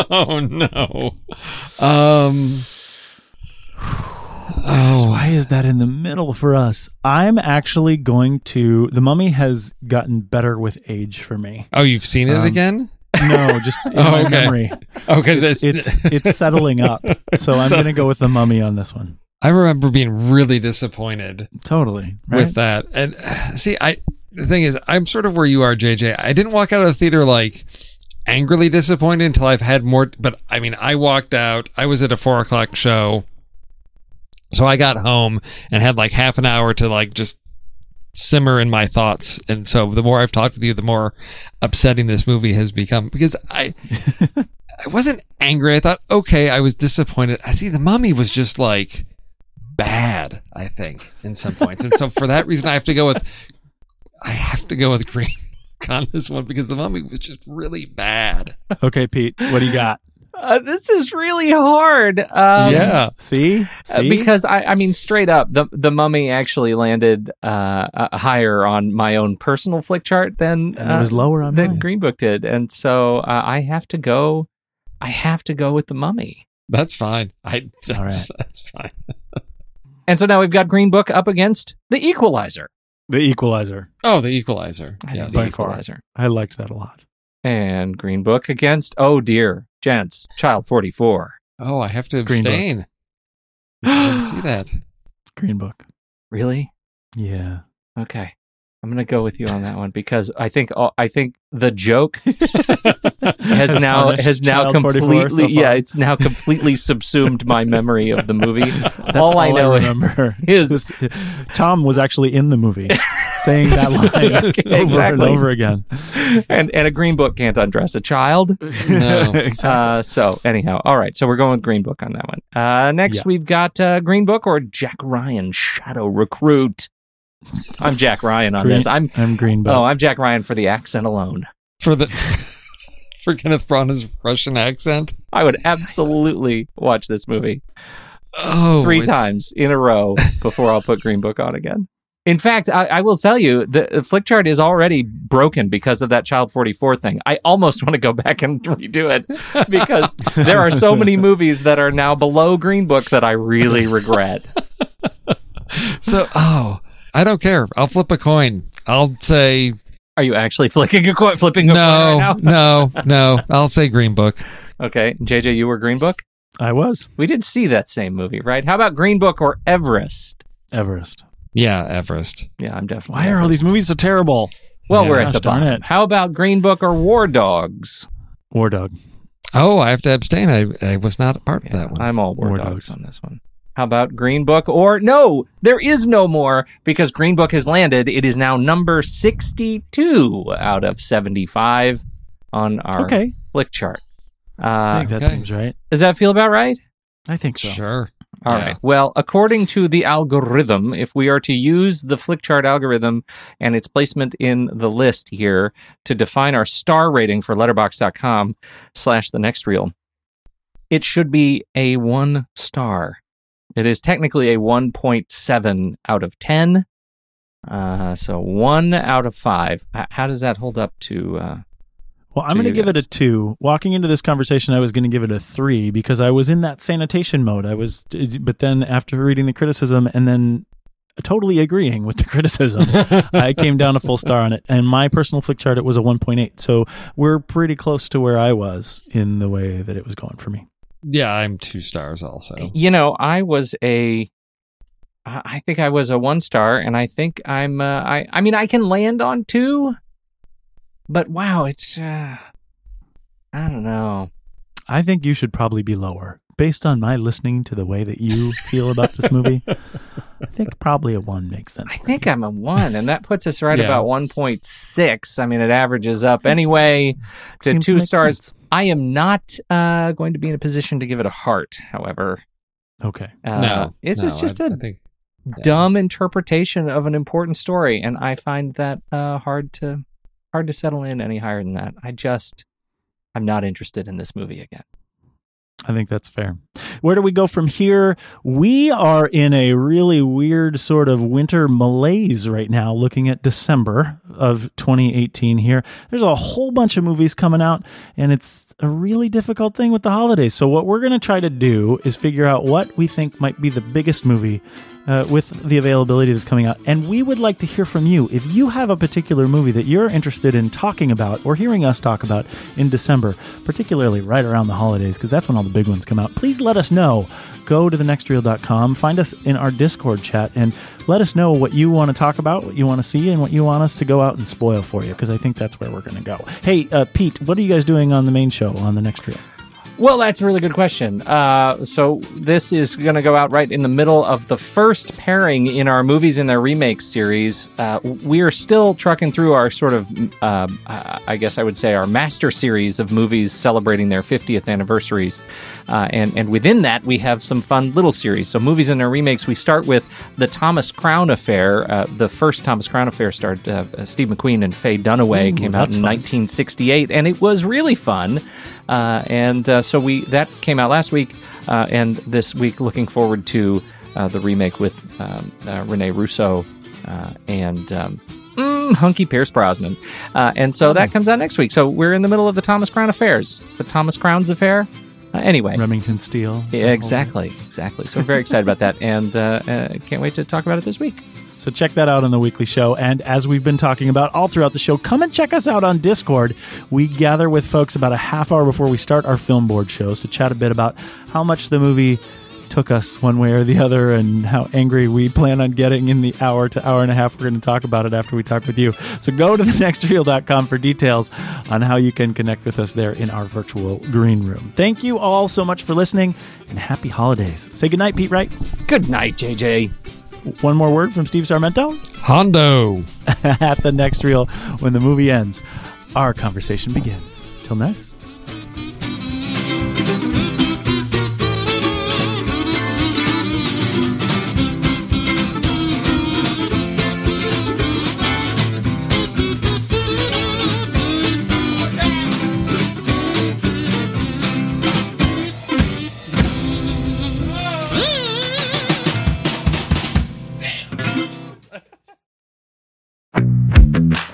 oh no. Um. Oh, Why is that in the middle for us? I'm actually going to. The Mummy has gotten better with age for me. oh, you've seen it Um, again? No, just in Oh, my okay. memory. Oh, because It's, it's, it's it's settling up. So I'm So- going to go with the Mummy on this one. I remember being really disappointed Totally. Right? with that. And uh, see, I the thing is, I'm sort of where you are, JJ. I didn't walk out of the theater like angrily disappointed until I've had more. But I mean, I walked out. I was at a four o'clock show, so I got home and had like half an hour to like just simmer in my thoughts. And so the more I've talked with you, the more upsetting this movie has become because I. I wasn't angry. I thought, okay, I was disappointed. I see the mummy was just like bad, I think, in some points. And so for that reason I have to go with I have to go with green on this one because the mummy was just really bad. Okay, Pete, what do you got? Uh, this is really hard. Um, yeah. See? Uh, See? because I, I mean, straight up, the the Mummy actually landed uh, uh, higher on my own personal flick chart than And it was uh, lower on than mine. Green Book did, and so uh, I have to go. I have to go with the Mummy, That's fine. I that's, All right. that's fine. and so now we've got Green Book up against the Equalizer. the Equalizer. Oh, the equalizer. I Yeah. think by the far. Equalizer. I liked that a lot. And Green Book against oh dear, gents, Child Forty Four. Oh, I have to Green Book. abstain. I didn't see that. Green Book. Really? Yeah. Okay. I'm gonna go with you on that one because I think all, I think the joke has now has now completely so yeah it's now completely subsumed my memory of the movie. That's all, I know remember is Tom was actually in the movie saying that line Okay, over and over again. and and a green book can't undress a child. No. exactly. Uh, so anyhow, all right. So we're going with Green Book on that one. Uh, next Yeah. we've got uh, Green Book or Jack Ryan Shadow Recruit. I'm Jack Ryan on Green- this. I'm I'm Green Book. oh I'm Jack Ryan for the accent alone. For the for Kenneth Branagh's Russian accent. I would absolutely watch this movie. Oh, three it's- times in a row before I'll put Green Book on again. In fact, I, I will tell you the the flick chart is already broken because of that Child 44 thing. I almost want to go back and redo it because there are so many movies that are now below Green Book that I really regret. So, oh, I don't care. I'll flip a coin. I'll say Are you actually flicking a coin? Flipping a coin no, right now? no, no. I'll say Green Book. Okay, JJ, you were Green Book. I was We did see that same movie, right? How about Green Book or Everest? Everest. Yeah, Everest. Yeah, I'm definitely. Why are all these movies so terrible? Well, Yeah, we're at gosh the darn bottom. it. How about Green Book or War Dogs? War Dog. Oh, I have to abstain. I, I was not a part of that one. I'm all War, War dogs. Dogs. on this one. How about Green Book? Or no, there is no more because Green Book has landed. It is now number 62 out of 75 on our Okay. flick chart. I Uh, think that okay. seems right. does that feel about right? I think so. Sure. All Yeah. right. Well, according to the algorithm, if we are to use the Flickchart algorithm and its placement in the list here to define our star rating for letterboxd.com slash the next reel, it should be a one star. It is technically a 1.7 out of 10. Uh, so one out of five. How does that hold up to? Uh, Well, I'm going to give it a two. Walking into this conversation, I was going to give it a three because I was in that sanitation mode. I was, but then after reading the criticism and then totally agreeing with the criticism, I came down a full star on it. And my personal flick chart, it was a 1.8. So we're pretty close to where I was in the way that it was going for me. Yeah, I'm two stars also. You know, I was a I think I was a one star, and I think I'm. Uh, I. I mean, I can land on two, but wow, it's. Uh, I don't know. I think you should probably be lower. Based on my listening to the way that you feel about this movie, I think probably a one makes sense. I think I'm a one, and that puts us right Yeah. about one point six. I mean, it averages up anyway to Seems two make stars. sense. I am not uh, going to be in a position to give it a heart. However, Okay. uh, no, it's no, it's just I- a I think dumb interpretation of an important story, and I find that uh, hard to hard to settle in any higher than that. I just, I'm not interested in this movie again. I think that's fair. Where do we go from here? We are in a really weird sort of winter malaise right now, looking at December of 2018 here. There's a whole bunch of movies coming out, and it's a really difficult thing with the holidays. So, what we're going to try to do is figure out what we think might be the biggest movie uh, with the availability that's coming out. And we would like to hear from you. If you have a particular movie that you're interested in talking about or hearing us talk about in December, particularly right around the holidays, because that's when all the big ones come out, please let us know. Go to thenextreel.com, find us in our Discord chat, and let us know what you want to talk about, what you want to see, and what you want us to go out and spoil for you, because I think that's where we're going to go. Hey, uh, Pete, what are you guys doing on the main show on the next reel? Well, that's a really good question. Uh, so this is going to go out right in the middle of the first pairing in our movies in their remakes series. Uh, we are still trucking through our sort of, uh, I guess I would say, our master series of movies celebrating their 50th anniversaries, uh, and and within that we have some fun little series. So movies in their remakes. We start with the Thomas Crown Affair. Uh, the first Thomas Crown Affair starred uh, Steve McQueen and Faye Dunaway. Ooh, came out in fun. 1968, and it was really fun. Uh, and uh, so we that came out last week, uh, and this week looking forward to uh, the remake with um, uh, Rene Russo uh, and um, mm, hunky Pierce Brosnan. Uh, and so that comes out next week. So we're in the middle of the Thomas Crown affairs, the Thomas Crown's affair. Uh, anyway, Remington Steele. yeah, exactly, exactly. So we're very excited about that, and uh, uh, can't wait to talk about it this week. So check that out on the weekly show. And as we've been talking about all throughout the show, come and check us out on Discord. We gather with folks about a half hour before we start our film board shows to chat a bit about how much the movie took us one way or the other and how angry we plan on getting in the hour to hour and a half we're going to talk about it after we talk with you. So go to thenextreel.com for details on how you can connect with us there in our virtual green room. Thank you all so much for listening and happy holidays. Say goodnight, Pete Wright. Good night, JJ. One more word from Steve Sarmento. Hondo. at the next reel when the movie ends. Our conversation begins. Till next.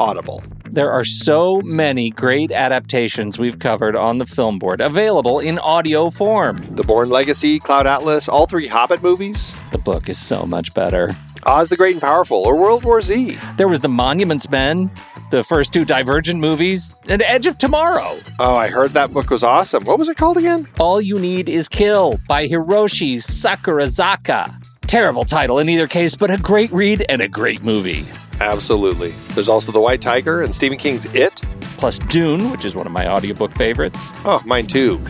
audible. There are so many great adaptations we've covered on the film board available in audio form. The Bourne Legacy, Cloud Atlas, all three Hobbit movies, The book is so much better. Oz the Great and Powerful, or World War Z. There was The Monuments Men, the first two Divergent movies, and Edge of Tomorrow. Oh, I heard that book was awesome. What was it called again? All You Need Is Kill by Hiroshi Sakurazaka. Terrible title in either case, but a great read and a great movie. Absolutely. There's also The White Tiger and Stephen King's It. Plus Dune, which is one of my audiobook favorites. Oh, mine too.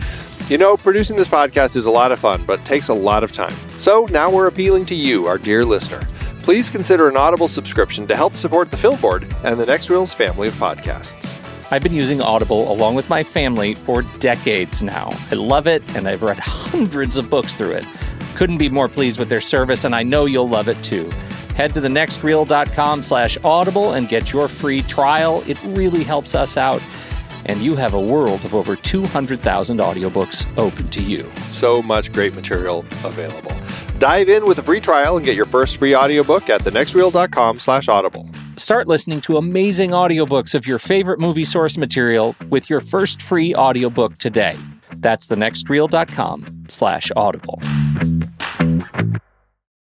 You know, producing this podcast is a lot of fun, but takes a lot of time. So now we're appealing to you, our dear listener. Please consider an Audible subscription to help support the Film Board and the Next Reels family of podcasts. I've been using Audible along with my family for decades now. I love it, and I've read hundreds of books through it. Couldn't be more pleased with their service, and I know you'll love it too. Head to thenextreel.com slash audible and get your free trial. It really helps us out, and you have a world of over 200,000 audiobooks open to you. So much great material available. Dive in with a free trial and get your first free audiobook at thenextreel.com slash audible. Start listening to amazing audiobooks of your favorite movie source material with your first free audiobook today. That's thenextreel.com slash audible.